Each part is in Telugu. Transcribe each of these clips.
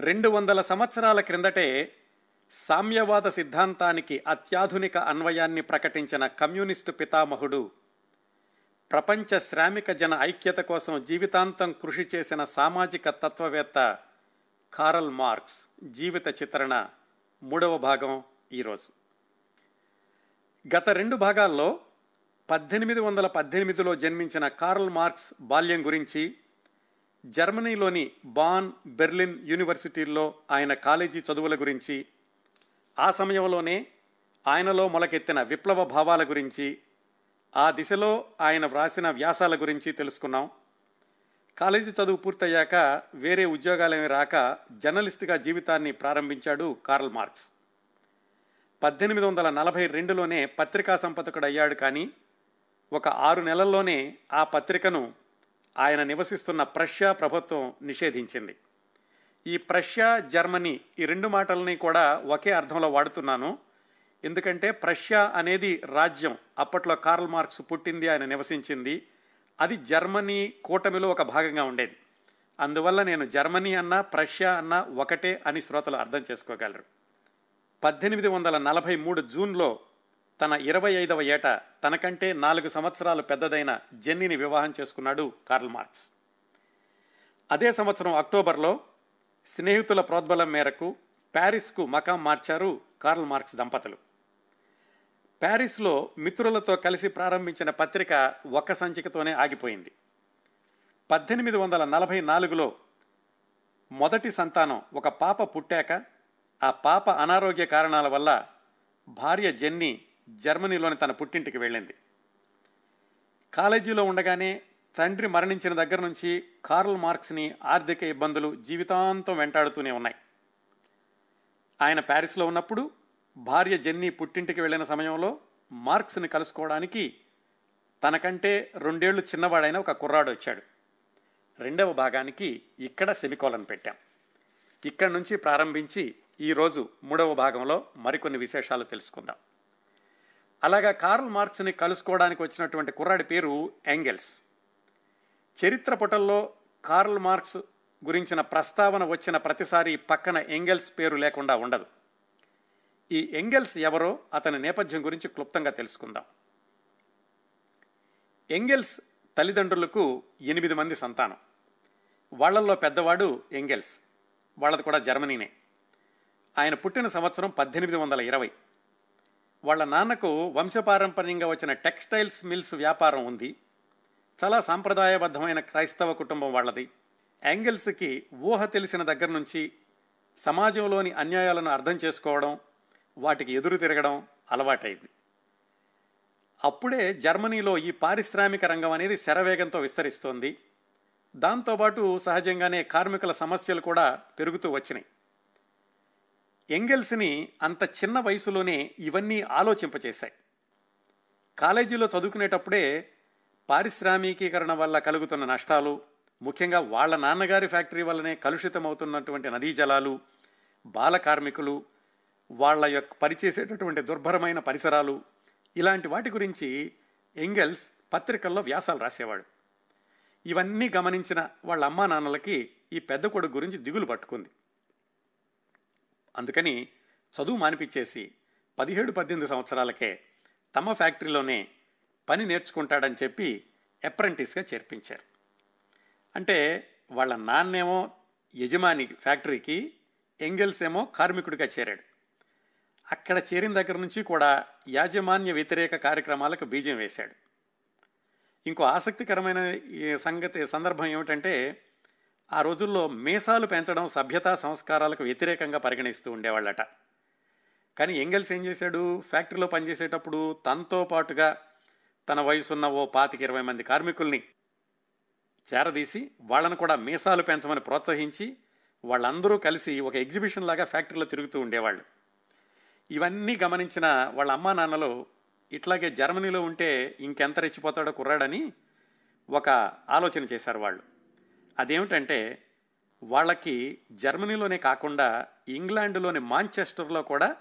రెండు వందల సంవత్సరాల క్రిందటే సామ్యవాద సిద్ధాంతానికి అత్యాధునిక అన్వయాన్ని ప్రకటించిన కమ్యూనిస్టు పితామహుడు ప్రపంచ శ్రామిక జన ఐక్యత కోసం జీవితాంతం కృషి చేసిన సామాజిక తత్వవేత్త కారల్ మార్క్స్ జీవిత చిత్రణ మూడవ భాగం ఈరోజు. గత రెండు భాగాల్లో పద్దెనిమిది వందల పద్దెనిమిదిలో జన్మించిన కార్ల్ మార్క్స్ బాల్యం గురించి జర్మనీలోని బాన్ బెర్లిన్ యూనివర్సిటీల్లో ఆయన కాలేజీ చదువుల గురించి ఆ సమయంలోనే ఆయనలో మొలకెత్తిన విప్లవ భావాల గురించి ఆ దిశలో ఆయన వ్రాసిన వ్యాసాల గురించి తెలుసుకున్నాం. కాలేజీ చదువు పూర్తయ్యాక వేరే ఉద్యోగాలేమి రాక జర్నలిస్టుగా జీవితాన్ని ప్రారంభించాడు కార్ల్ మార్క్స్. పద్దెనిమిది వందల నలభై రెండులోనే పత్రికా సంపాదకుడు అయ్యాడు కానీ ఒక ఆరు నెలల్లోనే ఆ పత్రికను ఆయన నివసిస్తున్న ప్రష్యా ప్రభుత్వం నిషేధించింది. ఈ ప్రష్యా జర్మనీ ఈ రెండు మాటలని కూడా ఒకే అర్థంలో వాడుతున్నాను. ఎందుకంటే ప్రష్యా అనేది రాజ్యం. అప్పట్లో కార్ల్ మార్క్స్ పుట్టింది ఆయన నివసించింది. అది జర్మనీ కూటమిలో ఒక భాగంగా ఉండేది. అందువల్ల నేను జర్మనీ అన్నా ప్రష్యా అన్నా ఒకటే అని శ్రోతలు అర్థం చేసుకోగలరు. పద్దెనిమిది వందల నలభై మూడు జూన్లో తన ఇరవై ఐదవ ఏట తనకంటే నాలుగు సంవత్సరాలు పెద్దదైన జెన్నీని వివాహం చేసుకున్నాడు కార్ల్ మార్క్స్. అదే సంవత్సరం అక్టోబర్లో స్నేహితుల ప్రోద్బలం మేరకు ప్యారిస్కు మకాం మార్చారు కార్ల్ మార్క్స్ దంపతులు. ప్యారిస్లో మిత్రులతో కలిసి ప్రారంభించిన పత్రిక ఒక్క సంచికతోనే ఆగిపోయింది. పద్దెనిమిది వందల నలభై నాలుగులో మొదటి సంతానం ఒక పాప పుట్టాక ఆ పాప అనారోగ్య కారణాల వల్ల భార్య జెన్నీ జర్మనీలోని తన పుట్టింటికి వెళ్ళింది. కాలేజీలో ఉండగానే తండ్రి మరణించిన దగ్గర నుంచి కార్ల్ మార్క్స్ని ఆర్థిక ఇబ్బందులు జీవితాంతం వెంటాడుతూనే ఉన్నాయి. ఆయన ప్యారిస్లో ఉన్నప్పుడు భార్య జెన్నీ పుట్టింటికి వెళ్ళిన సమయంలో మార్క్స్ని కలుసుకోవడానికి తనకంటే రెండేళ్ళు చిన్నవాడైన ఒక కుర్రాడు వచ్చాడు. రెండవ భాగానికి ఇక్కడ సెమికోలను పెట్టాం. ఇక్కడి నుంచి ప్రారంభించి ఈరోజు మూడవ భాగంలో మరికొన్ని విశేషాలు తెలుసుకుందాం. అలాగా కార్ల్ మార్క్స్ని కలుసుకోవడానికి వచ్చినటువంటి కుర్రాడి పేరు ఎంగెల్స్. చరిత్ర పుటల్లో కార్ల్ మార్క్స్ గురించిన ప్రస్తావన వచ్చిన ప్రతిసారి పక్కన ఎంగెల్స్ పేరు లేకుండా ఉండదు. ఈ ఎంగెల్స్ ఎవరో అతని నేపథ్యం గురించి క్లుప్తంగా తెలుసుకుందాం. ఎంగెల్స్ తల్లిదండ్రులకు ఎనిమిది మంది సంతానం. వాళ్ళల్లో పెద్దవాడు ఎంగెల్స్ వాళ్ళది కూడా జర్మనీనే. ఆయన పుట్టిన సంవత్సరం పద్దెనిమిది వందల ఇరవై. వాళ్ళ నాన్నకు వంశపారంపర్యంగా వచ్చిన టెక్స్టైల్స్ మిల్స్ వ్యాపారం ఉంది. చాలా సాంప్రదాయబద్ధమైన క్రైస్తవ కుటుంబం వాళ్ళది. యాంగిల్స్కి ఊహ తెలిసిన దగ్గర నుంచి సమాజంలోని అన్యాయాలను అర్థం చేసుకోవడం వాటికి ఎదురు తిరగడం అలవాటైంది. అప్పుడే జర్మనీలో ఈ పారిశ్రామిక రంగం అనేది శరవేగంతో విస్తరిస్తోంది. దాంతోపాటు సహజంగానే కార్మికుల సమస్యలు కూడా పెరుగుతూ వచ్చినాయి. ఎంగెల్స్ని అంత చిన్న వయసులోనే ఇవన్నీ ఆలోచింపచేశాయి. కాలేజీలో చదువుకునేటప్పుడే పారిశ్రామికీకరణ వల్ల కలుగుతున్న నష్టాలు ముఖ్యంగా వాళ్ళ నాన్నగారి ఫ్యాక్టరీ వల్లనే కలుషితమవుతున్నటువంటి నదీ జలాలు బాల కార్మికులు వాళ్ళ యొక్క పనిచేసేటటువంటి దుర్భరమైన పరిసరాలు ఇలాంటి వాటి గురించి ఎంగెల్స్ పత్రికల్లో వ్యాసాలు రాసేవాడు ఇవన్నీ గమనించిన వాళ్ళ అమ్మా నాన్నలకి ఈ పెద్ద కొడుకు గురించి దిగులు పట్టుకుంది. అందుకని చదువు మానిపించేసి పదిహేడు పద్దెనిమిది సంవత్సరాలకే తమ ఫ్యాక్టరీలోనే పని నేర్చుకుంటాడని చెప్పి అప్రెంటిస్గా చేర్పించారు. అంటే వాళ్ళ నాన్నేమో యజమాని ఫ్యాక్టరీకి ఎంగెల్స్ ఏమో కార్మికుడిగా చేరాడు. అక్కడ చేరిన దగ్గర నుంచి కూడా యాజమాన్య వ్యతిరేక కార్యక్రమాలకు బీజం వేశాడు. ఇంకో ఆసక్తికరమైన ఈ సంగతి సందర్భం ఏమిటంటే ఆ రోజుల్లో మీసాలు పెంచడం సభ్యతా సంస్కారాలకు వ్యతిరేకంగా పరిగణిస్తూ ఉండేవాళ్ళట. కానీ ఎంగెల్స్ ఏం చేశాడు? ఫ్యాక్టరీలో పనిచేసేటప్పుడు తనతో పాటుగా తన వయసున్న ఓ పాతిక ఇరవై మంది కార్మికుల్ని చేరదీసి వాళ్ళను కూడా మీసాలు పెంచమని ప్రోత్సహించి వాళ్ళందరూ కలిసి ఒక ఎగ్జిబిషన్ లాగా ఫ్యాక్టరీలో తిరుగుతూ ఉండేవాళ్ళు. ఇవన్నీ గమనించిన వాళ్ళ అమ్మా నాన్నలు ఇట్లాగే జర్మనీలో ఉంటే ఇంకెంత రెచ్చిపోతాడో కుర్రాడని ఒక ఆలోచన చేశారు వాళ్ళు. అదేమిటంటే వాళ్ళకి జర్మనీలోనే కాకుండా ఇంగ్లాండ్లోని మాంచెస్టర్లో కూడా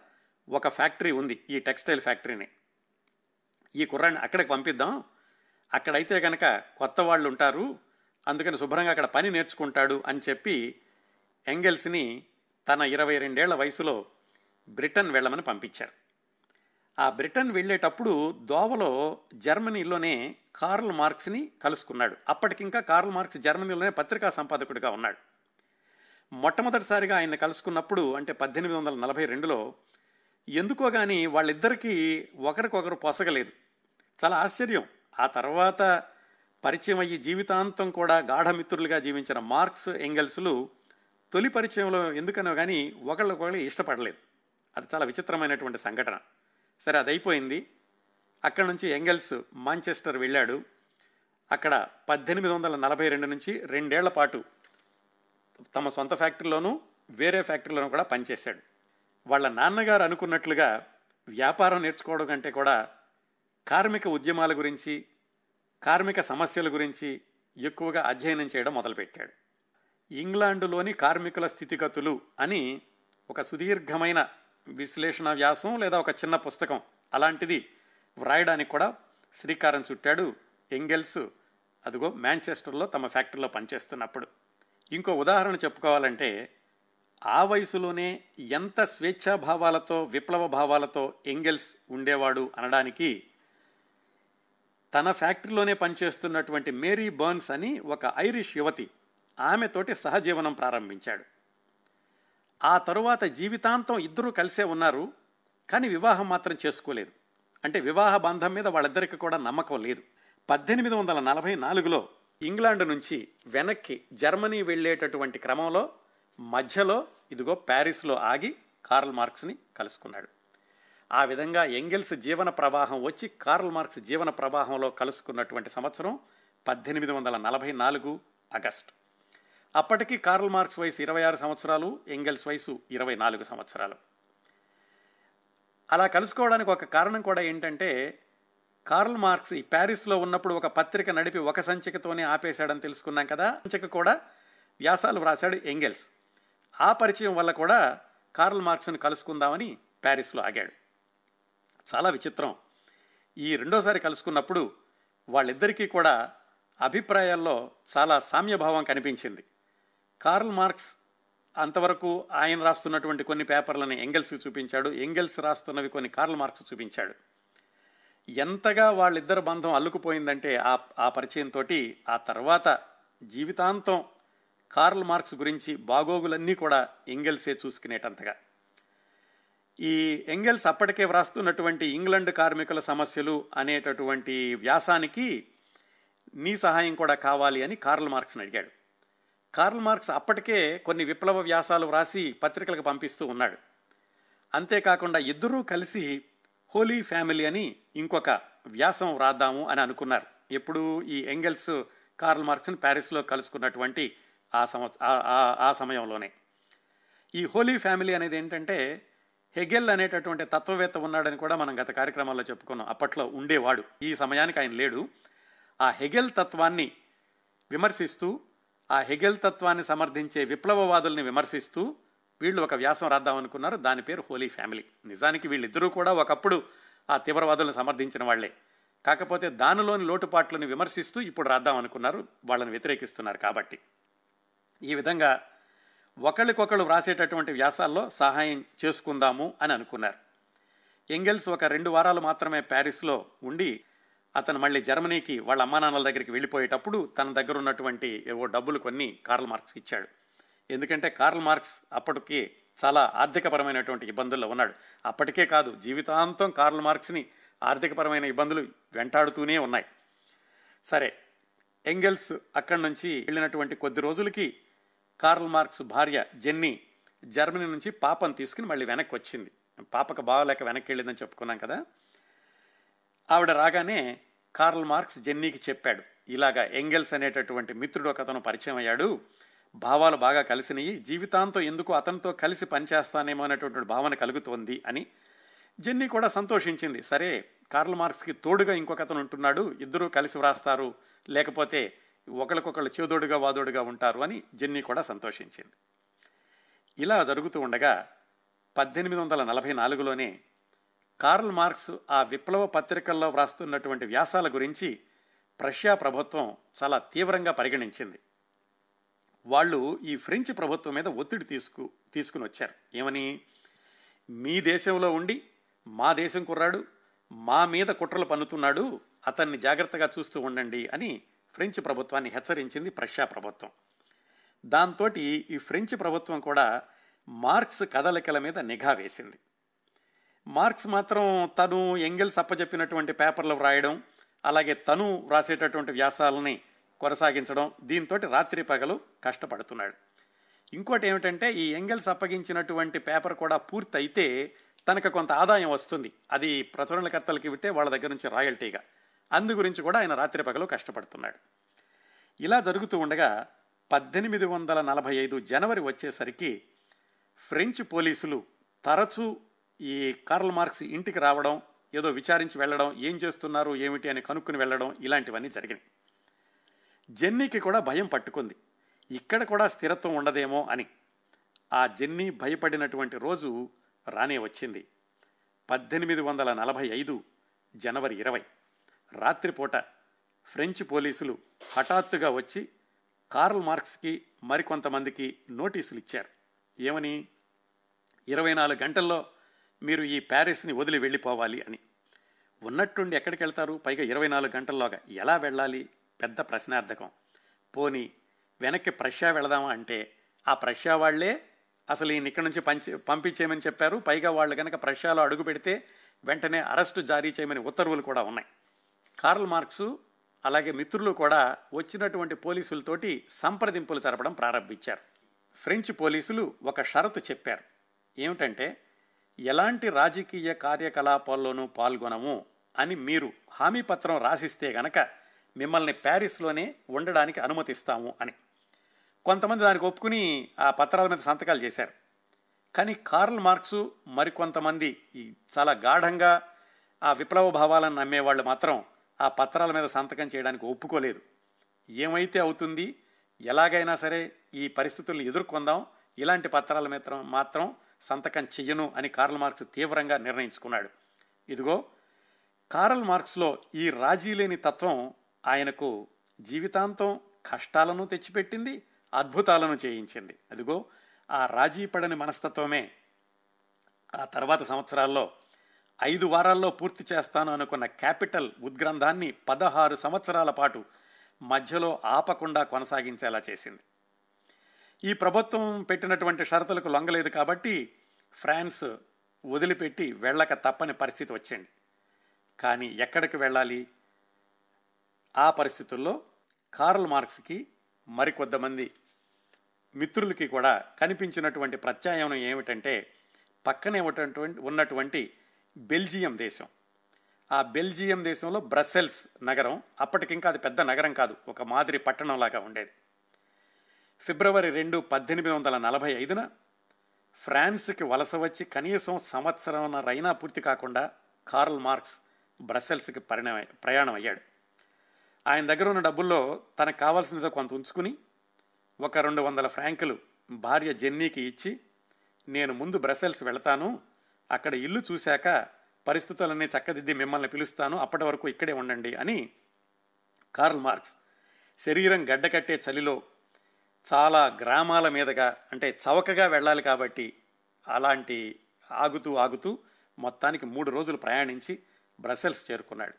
ఒక ఫ్యాక్టరీ ఉంది ఈ టెక్స్టైల్ ఫ్యాక్టరీని. ఈ కుర్రాన్ని అక్కడికి పంపిద్దాం. అక్కడైతే కనుక కొత్త వాళ్ళు ఉంటారు అందుకని శుభ్రంగా అక్కడ పని నేర్చుకుంటాడు అని చెప్పి ఎంగెల్స్ని తన ఇరవై రెండేళ్ళ వయసులో బ్రిటన్ వెళ్ళమని పంపించారు. ఆ బ్రిటన్ వెళ్ళేటప్పుడు దోవలో జర్మనీలోనే కార్ల్ మార్క్స్ని కలుసుకున్నాడు. అప్పటికింకా కార్ల్ మార్క్స్ జర్మనీలోనే పత్రికా సంపాదకుడిగా ఉన్నాడు. మొట్టమొదటిసారిగా ఆయన కలుసుకున్నప్పుడు అంటే పద్దెనిమిది వందల నలభై రెండులో ఎందుకో కానీ వాళ్ళిద్దరికీ ఒకరికొకరు పొసగలేదు. చాలా ఆశ్చర్యం. ఆ తర్వాత పరిచయం అయ్యి జీవితాంతం కూడా గాఢమిత్రులుగా జీవించిన మార్క్స్ ఎంగెల్స్లు తొలి పరిచయంలో ఎందుకనో కానీ ఒకళ్ళకొకళ్ళు ఇష్టపడలేదు. అది చాలా విచిత్రమైనటువంటి సంఘటన. సరే అది అయిపోయింది అక్కడ నుంచి ఎంగెల్స్ మాంచెస్టర్ వెళ్ళాడు. అక్కడ పద్దెనిమిది వందల నలభై రెండు నుంచి రెండేళ్ళ పాటు తమ సొంత ఫ్యాక్టరీలోనూ వేరే ఫ్యాక్టరీలోనూ కూడా పనిచేశాడు. వాళ్ళ నాన్నగారు అనుకున్నట్లుగా వ్యాపారం నేర్చుకోవడం కంటే కూడా కార్మిక ఉద్యమాల గురించి కార్మిక సమస్యల గురించి ఎక్కువగా అధ్యయనం చేయడం మొదలుపెట్టాడు. ఇంగ్లాండులోని కార్మికుల స్థితిగతులు అని ఒక సుదీర్ఘమైన విశ్లేషణ వ్యాసం లేదా ఒక చిన్న పుస్తకం అలాంటిది వ్రాయడానికి కూడా శ్రీకారం చుట్టాడు ఎంగెల్స్. అదిగో మాంచెస్టర్లో తమ ఫ్యాక్టరీలో పనిచేస్తున్నప్పుడు. ఇంకో ఉదాహరణ చెప్పుకోవాలంటే ఆ వయసులోనే ఎంత స్వేచ్ఛాభావాలతో విప్లవ భావాలతో ఎంగెల్స్ ఉండేవాడు అనడానికి తన ఫ్యాక్టరీలోనే పనిచేస్తున్నటువంటి మేరీ బర్న్స్ అని ఒక ఐరిష్ యువతి ఆమెతోటి సహజీవనం ప్రారంభించాడు. ఆ తరువాత జీవితాంతం ఇద్దరూ కలిసే ఉన్నారు కానీ వివాహం మాత్రం చేసుకోలేదు. అంటే వివాహ బంధం మీద వాళ్ళిద్దరికి కూడా నమ్మకం లేదు. పద్దెనిమిది వందల నలభై నాలుగులో ఇంగ్లాండ్ నుంచి వెనక్కి జర్మనీ వెళ్ళేటటువంటి క్రమంలో మధ్యలో ఇదిగో ప్యారిస్లో ఆగి కార్ల్ మార్క్స్ని కలుసుకున్నాడు. ఆ విధంగా ఎంగెల్స్ జీవన ప్రవాహం వచ్చి కార్ల్ మార్క్స్ జీవన ప్రవాహంలో కలుసుకున్నటువంటి సంవత్సరం పద్దెనిమిది వందల నలభై నాలుగు ఆగస్టు. అప్పటికి కార్ల్ మార్క్స్ వయసు ఇరవై ఆరు సంవత్సరాలు ఎంగెల్స్ వయసు ఇరవై నాలుగు సంవత్సరాలు. అలా కలుసుకోవడానికి ఒక కారణం కూడా ఏంటంటే కార్ల్ మార్క్స్ ఈ ప్యారిస్లో ఉన్నప్పుడు ఒక పత్రిక నడిపి ఒక సంచికతోనే ఆపేశాడని తెలుసుకున్నాం కదా. సంచిక కూడా వ్యాసాలు వ్రాశాడు ఎంగెల్స్. ఆ పరిచయం వల్ల కూడా కార్ల్ మార్క్స్ని కలుసుకుందామని ప్యారిస్లో ఆగాడు. చాలా విచిత్రం. ఈ రెండోసారి కలుసుకున్నప్పుడు వాళ్ళిద్దరికీ కూడా అభిప్రాయాల్లో చాలా సామ్యభావం కనిపించింది. కార్ల్ మార్క్స్ అంతవరకు ఆయన రాస్తున్నటువంటి కొన్ని పేపర్లని ఎంగెల్స్కి చూపించాడు. ఎంగెల్స్ రాస్తున్నవి కొన్ని కార్ల్ మార్క్స్ చూపించాడు. ఎంతగా వాళ్ళిద్దరు బంధం అల్లుకుపోయిందంటే ఆ ఆ పరిచయంతో ఆ తర్వాత జీవితాంతం కార్ల్ మార్క్స్ గురించి బాగోగులన్నీ కూడా ఎంగెల్సే చూసుకునేటంతగా. ఈ ఎంగెల్స్ అప్పటికే వ్రాస్తున్నటువంటి ఇంగ్లండ్ కార్మికుల సమస్యలు అనేటటువంటి వ్యాసానికి నీ సహాయం కూడా కావాలి అని కార్ల్ మార్క్స్ని అడిగాడు. కార్ల్ మార్క్స్ అప్పటికే కొన్ని విప్లవ వ్యాసాలు వ్రాసి పత్రికలకు పంపిస్తూ ఉన్నాడు. అంతేకాకుండా ఇద్దరూ కలిసి హోలీ ఫ్యామిలీ అని ఇంకొక వ్యాసం వ్రాద్దాము అని అనుకున్నారు. ఎప్పుడు ఈ ఎంగెల్స్ కార్ల్ మార్క్స్ని ప్యారిస్లో కలుసుకున్నటువంటి ఆ సంవ ఆ సమయంలోనే. ఈ హోలీ ఫ్యామిలీ అనేది ఏంటంటే హెగెల్ అనేటటువంటి తత్వవేత్త ఉన్నాడని కూడా మనం గత కార్యక్రమాల్లో చెప్పుకున్నాం. అప్పట్లో ఉండేవాడు. ఈ సమయానికి ఆయన లేడు. ఆ హెగెల్ తత్వాన్ని విమర్శిస్తూ ఆ హెగెల్ తత్వాన్ని సమర్థించే విప్లవవాదుల్ని విమర్శిస్తూ వీళ్ళు ఒక వ్యాసం రాద్దామనుకున్నారు. దాని పేరు హోలీ ఫ్యామిలీ. నిజానికి వీళ్ళిద్దరూ కూడా ఒకప్పుడు ఆ తీవ్రవాదులను సమర్థించిన వాళ్ళే కాకపోతే దానిలోని లోటుపాట్లను విమర్శిస్తూ ఇప్పుడు రాద్దామనుకున్నారు. వాళ్ళని వ్యతిరేకిస్తున్నారు కాబట్టి. ఈ విధంగా ఒకళ్ళకొకళ్ళు వ్రాసేటటువంటి వ్యాసాల్లో సహాయం చేసుకుందాము అని అనుకున్నారు. ఎంగెల్స్ ఒక రెండు వారాలు మాత్రమే ప్యారిస్లో ఉండి అతను మళ్ళీ జర్మనీకి వాళ్ళ అమ్మానాన్నల దగ్గరికి వెళ్ళిపోయేటప్పుడు తన దగ్గర ఉన్నటువంటి ఏవో డబ్బులు కొన్ని కార్ల్ మార్క్స్ ఇచ్చాడు. ఎందుకంటే కార్ల్ మార్క్స్ అప్పటికి చాలా ఆర్థికపరమైనటువంటి ఇబ్బందుల్లో ఉన్నాడు. అప్పటికే కాదు జీవితాంతం కార్ల్ మార్క్స్ని ఆర్థికపరమైన ఇబ్బందులు వెంటాడుతూనే ఉన్నాయి. సరే ఎంగెల్స్ అక్కడి నుంచి వెళ్ళినటువంటి కొద్ది రోజులకి కార్ల్ మార్క్స్ భార్య జెన్నీ జర్మనీ నుంచి పాపను తీసుకుని మళ్ళీ వెనక్కి వచ్చింది. పాపకు బాగలేక వెనక్కి వెళ్ళిందని చెప్పుకున్నాం కదా. ఆవిడ రాగానే కార్ల్ మార్క్స్ జెన్నీకి చెప్పాడు. ఇలాగా ఎంగెల్స్ అనేటటువంటి మిత్రుడు ఒక అతను పరిచయం అయ్యాడు. భావాలు బాగా కలిసినవి జీవితాంతం ఎందుకు అతనితో కలిసి పనిచేస్తానేమో అనేటువంటి భావన కలుగుతోంది అని జెన్నీ కూడా సంతోషించింది. సరే కార్ల్ మార్క్స్కి తోడుగా ఇంకొక అతను ఉంటున్నాడు. ఇద్దరూ కలిసి వ్రాస్తారు. లేకపోతే ఒకరికొకళ్ళు చేదోడుగా వాదోడుగా ఉంటారు అని జెన్నీ కూడా సంతోషించింది. ఇలా జరుగుతూ ఉండగా పద్దెనిమిది వందల నలభై నాలుగులోనే కార్ల్ మార్క్స్ ఆ విప్లవ పత్రికల్లో వ్రాస్తున్నటువంటి వ్యాసాల గురించి ప్రష్యా ప్రభుత్వం చాలా తీవ్రంగా పరిగణించింది. వాళ్ళు ఈ ఫ్రెంచ్ ప్రభుత్వం మీద ఒత్తిడి తీసుకు తీసుకుని వచ్చారు. ఏమని? మీ దేశంలో ఉండి మా దేశం కుర్రాడు మా మీద కుట్రలు పన్నుతున్నాడు అతన్ని జాగ్రత్తగా చూస్తూ ఉండండి అని ఫ్రెంచ్ ప్రభుత్వాన్ని హెచ్చరించింది ప్రష్యా ప్రభుత్వం. దాంతో ఈ ఫ్రెంచ్ ప్రభుత్వం కూడా మార్క్స్ కదలికల మీద నిఘా వేసింది. మార్క్స్ మాత్రం తను ఎంగెల్స్ అప్పచెప్పినటువంటి పేపర్లు వ్రాయడం అలాగే తను వ్రాసేటటువంటి వ్యాసాలని కొనసాగించడం దీంతో రాత్రి పగలు కష్టపడుతున్నాడు. ఇంకోటి ఏమిటంటే ఈ ఎంగెల్స్ అప్పగించినటువంటి పేపర్ కూడా పూర్తి అయితే తనకు కొంత ఆదాయం వస్తుంది. అది ప్రచురణకర్తలకు ఇవితే వాళ్ళ దగ్గర నుంచి రాయల్టీగా. అందు గురించి కూడా ఆయన రాత్రి పగలు కష్టపడుతున్నాడు. ఇలా జరుగుతూ ఉండగా పద్దెనిమిది వందల నలభై ఐదు జనవరి వచ్చేసరికి ఫ్రెంచ్ పోలీసులు తరచూ ఈ కార్ల్ మార్క్స్ ఇంటికి రావడం ఏదో విచారించి వెళ్ళడం ఏం చేస్తున్నారు ఏమిటి అని కనుక్కుని వెళ్ళడం ఇలాంటివన్నీ జరిగినాయి. జెన్నీకి కూడా భయం పట్టుకుంది. ఇక్కడ కూడా స్థిరత్వం ఉండదేమో అని. ఆ జెన్నీ భయపడినటువంటి రోజు రానే వచ్చింది. పద్దెనిమిది వందల నలభై ఐదు జనవరి ఇరవై. రాత్రిపూట ఫ్రెంచ్ పోలీసులు హఠాత్తుగా వచ్చి కార్ల్ మార్క్స్కి మరికొంతమందికి నోటీసులు ఇచ్చారు ఏమని? ఇరవై నాలుగు గంటల్లో మీరు ఈ ప్యారిస్ని వదిలి వెళ్ళిపోవాలి అని. ఉన్నట్టుండి ఎక్కడికి వెళ్తారు పైగా ఇరవై నాలుగు గంటల్లోగా. ఎలా వెళ్ళాలి? పెద్ద ప్రశ్నార్థకం. పోని వెనక్కి ప్రష్యా వెళదామా అంటే ఆ ప్రష్యా వాళ్ళే అసలు ఈయన ఇక్కడి నుంచి పంచి పంపించేయమని చెప్పారు. పైగా వాళ్ళు కనుక ప్రష్యాలో అడుగు పెడితే వెంటనే అరెస్టు జారీ చేయమని ఉత్తర్వులు కూడా ఉన్నాయి. కార్ల్ మార్క్సు అలాగే మిత్రులు కూడా వచ్చినటువంటి పోలీసులతోటి సంప్రదింపులు జరపడం ప్రారంభించారు. ఫ్రెంచ్ పోలీసులు ఒక షరతు చెప్పారు. ఏమిటంటే ఎలాంటి రాజకీయ కార్యకలాపాల్లోనూ పాల్గొనము అని మీరు హామీ పత్రం రాసిస్తే గనక మిమ్మల్ని ప్యారిస్లోనే ఉండడానికి అనుమతిస్తాము అని. కొంతమంది దానికి ఒప్పుకుని ఆ పత్రాల మీద సంతకాలు చేశారు. కానీ కార్ల్ మార్క్సు మరికొంతమంది ఈ చాలా గాఢంగా ఆ విప్లవ భావాలను నమ్మేవాళ్ళు మాత్రం ఆ పత్రాల మీద సంతకం చేయడానికి ఒప్పుకోలేదు. ఏమైతే అవుతుంది ఎలాగైనా సరే ఈ పరిస్థితులను ఎదుర్కొందాం. ఇలాంటి పత్రాల మీద మాత్రం సంతకం చెయ్యను అని కార్ల్ మార్క్స్ తీవ్రంగా నిర్ణయించుకున్నాడు. ఇదిగో కార్ల్ మార్క్స్లో ఈ రాజీ లేని తత్వం ఆయనకు జీవితాంతం కష్టాలను తెచ్చిపెట్టింది అద్భుతాలను చేయించింది. అదిగో ఆ రాజీ పడని మనస్తత్వమే. ఆ తర్వాత సంవత్సరాల్లో ఐదు వారాల్లో పూర్తి చేస్తాను అనుకున్న క్యాపిటల్ ఉద్గ్రంథాన్ని పదహారు సంవత్సరాల పాటు మధ్యలో ఆపకుండా కొనసాగించేలా చేసింది. ఈ ప్రభుత్వం పెట్టినటువంటి షరతులకు లొంగలేదు కాబట్టి ఫ్రాన్స్ వదిలిపెట్టి వెళ్ళక తప్పని పరిస్థితి వచ్చింది. కానీ ఎక్కడికి వెళ్ళాలి? ఆ పరిస్థితుల్లో కార్ల్ మార్క్స్కి మరికొద్దిమంది మిత్రులకి కూడా కనిపించినటువంటి ప్రత్యామ్నాయం ఏమిటంటే పక్కనే ఉన్నటువంటి ఉన్నటువంటి బెల్జియం దేశం. ఆ బెల్జియం దేశంలో బ్రసెల్స్ నగరం అప్పటికింకా అది పెద్ద నగరం కాదు ఒక మాదిరి పట్టణంలాగా ఉండేది. ఫిబ్రవరి రెండు పద్దెనిమిది వందల నలభై ఐదున ఫ్రాన్స్కి వలస వచ్చి కనీసం సంవత్సరంన్నరైనా పూర్తి కాకుండా కార్ల్ మార్క్స్ బ్రసెల్స్కి పరిణామ ప్రయాణం అయ్యాడు ఆయన దగ్గర ఉన్న డబ్బుల్లో తనకు కావాల్సినదో కొంత ఉంచుకుని ఒక రెండు వందల ఫ్రాంకులు భార్య జెన్నీకి ఇచ్చి నేను ముందు బ్రసెల్స్ వెళతాను అక్కడ ఇల్లు చూశాక పరిస్థితులన్నీ చక్కదిద్ది మిమ్మల్ని పిలుస్తాను అప్పటి వరకు ఇక్కడే ఉండండి అని కార్ల్ మార్క్స్ శరీరం గడ్డకట్టే చలిలో చాలా గ్రామాల మీదుగా అంటే చవకగా వెళ్ళాలి కాబట్టి అలాంటి ఆగుతూ ఆగుతూ మొత్తానికి మూడు రోజులు ప్రయాణించి బ్రసెల్స్ చేరుకున్నాడు.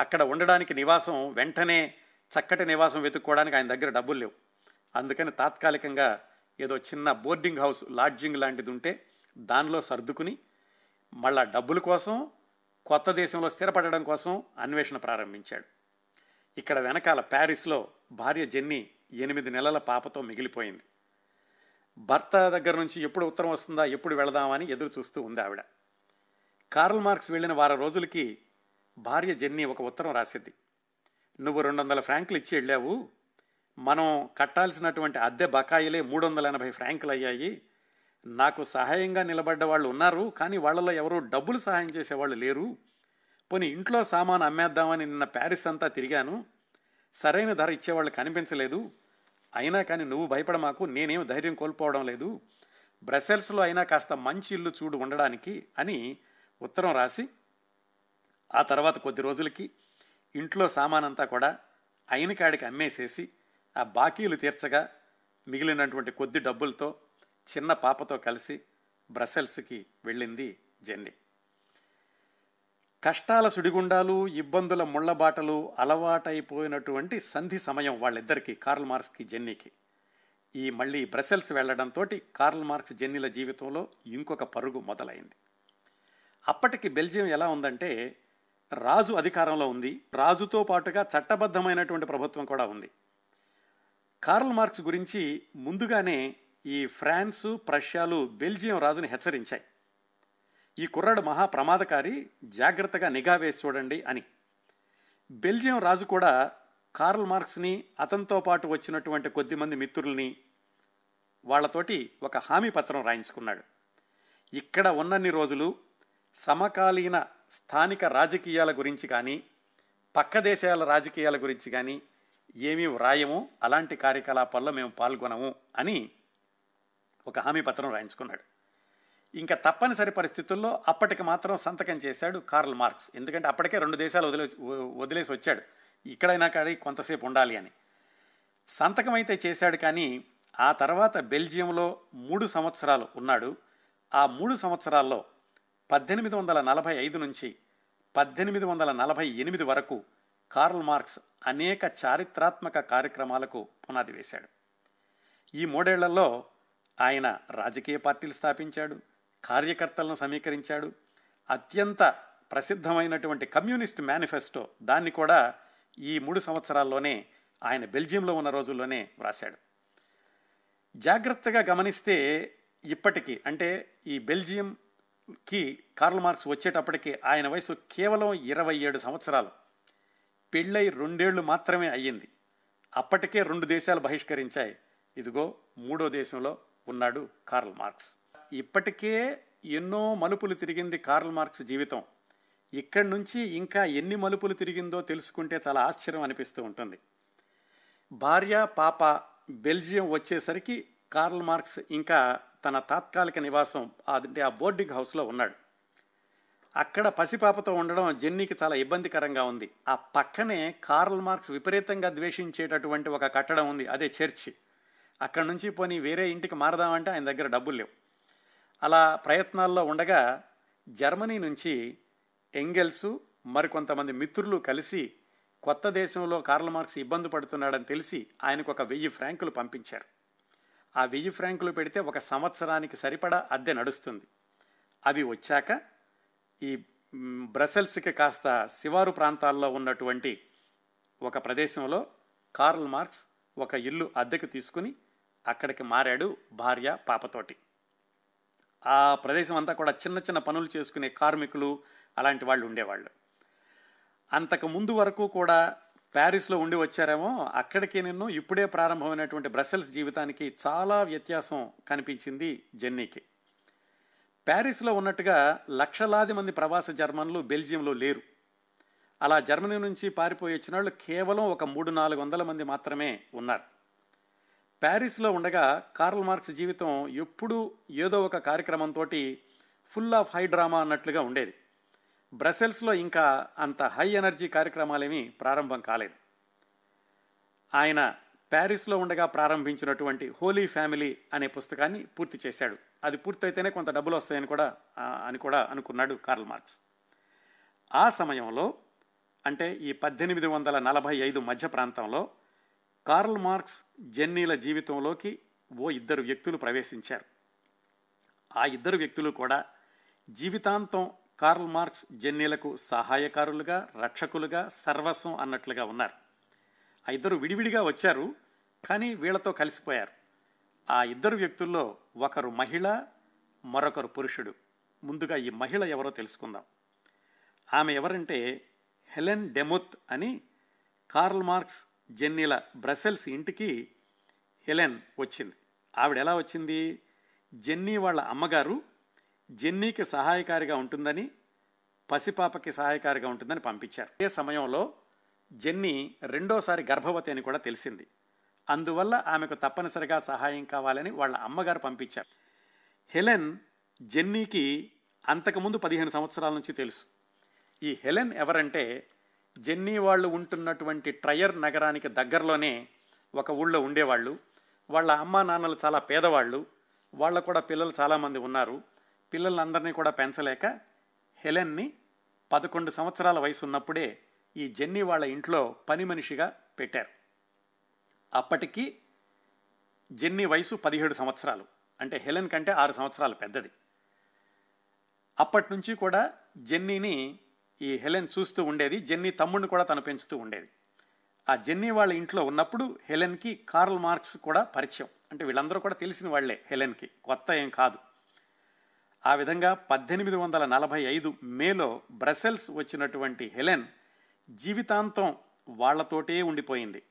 అక్కడ ఉండడానికి నివాసం వెంటనే చక్కటి నివాసం వెతుక్కోవడానికి ఆయన దగ్గర డబ్బులు లేవు. అందుకని తాత్కాలికంగా ఏదో చిన్న బోర్డింగ్ హౌస్ లాడ్జింగ్ లాంటిది ఉంటే దానిలో సర్దుకుని మళ్ళా డబ్బుల కోసం కొత్త దేశంలో స్థిరపడడం కోసం అన్వేషణ ప్రారంభించాడు. ఇక్కడ వెనకాల ప్యారిస్లో భార్య జెన్నీ ఎనిమిది నెలల పాపతో మిగిలిపోయింది. భర్త దగ్గర నుంచి ఎప్పుడు ఉత్తరం వస్తుందా ఎప్పుడు వెళదామని ఎదురు చూస్తూ ఉంది ఆవిడ. కార్ల్ మార్క్స్ వెళ్ళిన వారం రోజులకి భార్య జెన్నీ ఒక ఉత్తరం రాసింది నువ్వు రెండు వందల ఫ్రాంకులు ఇచ్చి వెళ్ళావు. మనం కట్టాల్సినటువంటి అద్దె బకాయిలే మూడు వందల ఎనభై ఫ్రాంకులు అయ్యాయి. నాకు సహాయంగా నిలబడ్డ వాళ్ళు ఉన్నారు కానీ వాళ్ళలో ఎవరూ డబ్బులు సహాయం చేసేవాళ్ళు లేరు. పోనీ ఇంట్లో సామాను అమ్మేద్దామని నిన్న ప్యారిస్ అంతా తిరిగాను. సరైన ధర ఇచ్చేవాళ్ళు కనిపించలేదు. అయినా కానీ నువ్వు భయపడ మాకు నేనేం ధైర్యం కోల్పోవడం లేదు. బ్రసెల్స్లో అయినా కాస్త మంచి ఇల్లు చూడు ఉండడానికి అని ఉత్తరం రాసి ఆ తర్వాత కొద్ది రోజులకి ఇంట్లో సామానంతా కూడా అయిన కాడికి అమ్మేసేసి ఆ బాకీలు తీర్చగా మిగిలినటువంటి కొద్ది డబ్బులతో చిన్న పాపతో కలిసి బ్రసెల్స్కి వెళ్ళింది జెన్నీ. కష్టాల సుడిగుండాలు ఇబ్బందుల ముళ్ళబాటలు అలవాటైపోయినటువంటి సంధి సమయం వాళ్ళిద్దరికీ కార్ల్ మార్క్స్కి జెన్నీకి. ఈ మళ్ళీ బ్రసెల్స్ వెళ్ళడంతో కార్ల్ మార్క్స్ జెన్నీల జీవితంలో ఇంకొక పరుగు మొదలైంది. అప్పటికి బెల్జియం ఎలా ఉందంటే రాజు అధికారంలో ఉంది రాజుతో పాటుగా చట్టబద్ధమైనటువంటి ప్రభుత్వం కూడా ఉంది. కార్ల్ మార్క్స్ గురించి ముందుగానే ఈ ఫ్రాన్సు ప్రష్యాలు బెల్జియం రాజుని హెచ్చరించాయి. ఈ కుర్రాడు మహా ప్రమాదకారి జాగ్రత్తగా నిఘా వేసి చూడండి అని. బెల్జియం రాజు కూడా కార్ల్ మార్క్స్ని అతనితో పాటు వచ్చినటువంటి కొద్దిమంది మిత్రుల్ని వాళ్ళతోటి ఒక హామీ పత్రం రాయించుకున్నాడు. ఇక్కడ ఉన్నన్ని రోజులు సమకాలీన స్థానిక రాజకీయాల గురించి కానీ పక్క దేశాల రాజకీయాల గురించి కానీ ఏమీ వ్రాయము అలాంటి కార్యకలాపాల్లో మేము పాల్గొనము అని ఒక హామీ పత్రం రాయించుకున్నాడు. ఇంకా తప్పనిసరి పరిస్థితుల్లో అప్పటికి మాత్రం సంతకం చేశాడు కార్ల్ మార్క్స్. ఎందుకంటే అప్పటికే రెండు దేశాలు వదిలే వదిలేసి వచ్చాడు. ఇక్కడైనా కానీ కొంతసేపు ఉండాలి అని. సంతకం అయితే చేశాడు కానీ ఆ తర్వాత బెల్జియంలో మూడు సంవత్సరాలు ఉన్నాడు. ఆ మూడు సంవత్సరాల్లో పద్దెనిమిది వందల నలభై ఐదు నుంచి పద్దెనిమిది వందల నలభై ఎనిమిది వరకు కార్ల్ మార్క్స్ అనేక చారిత్రాత్మక కార్యక్రమాలకు పునాది వేశాడు. ఈ మూడేళ్ళలో ఆయన రాజకీయ పార్టీలు స్థాపించాడు కార్యకర్తలను సమీకరించాడు. అత్యంత ప్రసిద్ధమైనటువంటి కమ్యూనిస్ట్ మేనిఫెస్టో దాన్ని కూడా ఈ మూడు సంవత్సరాల్లోనే ఆయన బెల్జియంలో ఉన్న రోజుల్లోనే వ్రాశాడు. జాగ్రత్తగా గమనిస్తే ఇప్పటికీ అంటే ఈ బెల్జియంకి కార్ల్ మార్క్స్ వచ్చేటప్పటికి ఆయన వయసు కేవలం ఇరవై ఏడు సంవత్సరాలు. పెళ్ళై రెండేళ్ళు మాత్రమే అయ్యింది. అప్పటికే రెండు దేశాలు బహిష్కరించాయి. ఇదిగో మూడో దేశంలో ఉన్నాడు కార్ల్ మార్క్స్. ఇప్పటికే ఎన్నో మలుపులు తిరిగింది కార్ల్ మార్క్స్ జీవితం. ఇక్కడి నుంచి ఇంకా ఎన్ని మలుపులు తిరిగిందో తెలుసుకుంటే చాలా ఆశ్చర్యం అనిపిస్తూ ఉంటుంది. భార్య పాప బెల్జియం వచ్చేసరికి కార్ల్ మార్క్స్ ఇంకా తన తాత్కాలిక నివాసం అంటే ఆ బోర్డింగ్ హౌస్లో ఉన్నాడు. అక్కడ పసిపాపతో ఉండడం జెన్నీకి చాలా ఇబ్బందికరంగా ఉంది. ఆ పక్కనే కార్ల్ మార్క్స్ విపరీతంగా ద్వేషించేటటువంటి ఒక కట్టడం ఉంది. అదే చర్చి. అక్కడ నుంచి పోనీ వేరే ఇంటికి మారదామంటే ఆయన దగ్గర డబ్బులు లేవు. అలా ప్రయత్నాల్లో ఉండగా జర్మనీ నుంచి ఎంగెల్సు మరికొంతమంది మిత్రులు కలిసి కొత్త దేశంలో కార్ల్ మార్క్స్ ఇబ్బంది పడుతున్నాడని తెలిసి ఆయనకు ఒక వెయ్యి ఫ్రాంకులు పంపించారు. ఆ వెయ్యి ఫ్రాంకులు పెడితే ఒక సంవత్సరానికి సరిపడా అద్దె నడుస్తుంది. అవి వచ్చాక ఈ బ్రసెల్స్కి కాస్త శివారు ప్రాంతాల్లో ఉన్నటువంటి ఒక ప్రదేశంలో కార్ల్ మార్క్స్ ఒక ఇల్లు అద్దెకు తీసుకుని అక్కడికి మారాడు భార్య పాపతోటి. ఆ ప్రదేశం అంతా కూడా చిన్న చిన్న పనులు చేసుకునే కార్మికులు అలాంటి వాళ్ళు ఉండేవాళ్ళు. అంతకు ముందు వరకు కూడా ప్యారిస్లో ఉండి వచ్చారేమో అక్కడికి నిన్ను ఇప్పుడే ప్రారంభమైనటువంటి బ్రసెల్స్ జీవితానికి చాలా వ్యత్యాసం కనిపించింది జెన్నీకి. ప్యారిస్లో ఉన్నట్టుగా లక్షలాది మంది ప్రవాస జర్మన్లు బెల్జియంలో లేరు. అలా జర్మనీ నుంచి పారిపోయి వచ్చిన వాళ్ళు కేవలం ఒక మూడు నాలుగు వందల మంది మాత్రమే ఉన్నారు. ప్యారిస్లో ఉండగా కార్ల్ మార్క్స్ జీవితం ఎప్పుడూ ఏదో ఒక కార్యక్రమంతో ఫుల్ ఆఫ్ హై డ్రామా అన్నట్లుగా ఉండేది. బ్రసెల్స్లో ఇంకా అంత హై ఎనర్జీ కార్యక్రమాలేమీ ప్రారంభం కాలేదు. ఆయన ప్యారిస్లో ఉండగా ప్రారంభించినటువంటి హోలీ ఫ్యామిలీ అనే పుస్తకాన్ని పూర్తి చేశాడు. అది పూర్తయితేనే కొంత డబ్బులు వస్తాయని కూడా అని కూడా అనుకున్నాడు కార్ల్ మార్క్స్. ఆ సమయంలో అంటే ఈ పద్దెనిమిది వందల నలభై ఐదు మధ్య ప్రాంతంలో కార్ల్ మార్క్స్ జెన్నీల జీవితంలోకి ఓ ఇద్దరు వ్యక్తులు ప్రవేశించారు. ఆ ఇద్దరు వ్యక్తులు కూడా జీవితాంతం కార్ల్ మార్క్స్ జెన్నీలకు సహాయకారులుగా రక్షకులుగా సర్వస్వం అన్నట్లుగా ఉన్నారు. ఆ ఇద్దరు విడివిడిగా వచ్చారు కానీ వీళ్ళతో కలిసిపోయారు. ఆ ఇద్దరు వ్యక్తుల్లో ఒకరు మహిళ మరొకరు పురుషుడు. ముందుగా ఈ మహిళ ఎవరో తెలుసుకుందాం. ఆమె ఎవరంటే హెలెన్ డెముత్ అని కార్ల్ మార్క్స్ జెన్నీల బ్రసెల్స్ ఇంటికి హెలెన్ వచ్చింది. ఆవిడ ఎలా వచ్చింది? జెన్నీ వాళ్ళ అమ్మగారు జెన్నీకి సహాయకారిగా ఉంటుందని పసిపాపకి సహాయకారిగా ఉంటుందని పంపించారు. అదే సమయంలో జెన్నీ రెండోసారి గర్భవతి అని కూడా తెలిసింది. అందువల్ల ఆమెకు తప్పనిసరిగా సహాయం కావాలని వాళ్ళ అమ్మగారు పంపించారు. హెలెన్ జెన్నీకి అంతకుముందు పదిహేను సంవత్సరాల నుంచి తెలుసు. ఈ హెలెన్ ఎవరంటే జెన్నీ వాళ్ళు ఉంటున్నటువంటి ట్రయర్ నగరానికి దగ్గరలోనే ఒక ఊళ్ళో ఉండేవాళ్ళు. వాళ్ళ అమ్మా నాన్నలు చాలా పేదవాళ్ళు. వాళ్ళ కూడా పిల్లలు చాలామంది ఉన్నారు. పిల్లలందరినీ కూడా పెంచలేక హెలెన్ని పదకొండు సంవత్సరాల వయసు ఉన్నప్పుడే ఈ జెన్నీ వాళ్ళ ఇంట్లో పని మనిషిగా పెట్టారు. అప్పటికి జెన్నీ వయసు పదిహేడు సంవత్సరాలు. అంటే హెలెన్ కంటే ఆరు సంవత్సరాలు పెద్దది. అప్పటి నుంచి కూడా జెన్నీని ఈ హెలెన్ చూస్తూ ఉండేది జెన్నీ తమ్ముడిని కూడా తను పెంచుతూ ఉండేది. ఆ జెన్నీ వాళ్ళ ఇంట్లో ఉన్నప్పుడు హెలెన్కి కార్ల్ మార్క్స్ కూడా పరిచయం. అంటే వీళ్ళందరూ కూడా తెలిసిన వాళ్ళే హెలెన్కి కొత్త ఏం కాదు. ఆ విధంగా పద్దెనిమిది వందల నలభై ఐదు మేలో బ్రసెల్స్ వచ్చినటువంటి హెలెన్ జీవితాంతం వాళ్ళతోటే ఉండిపోయింది.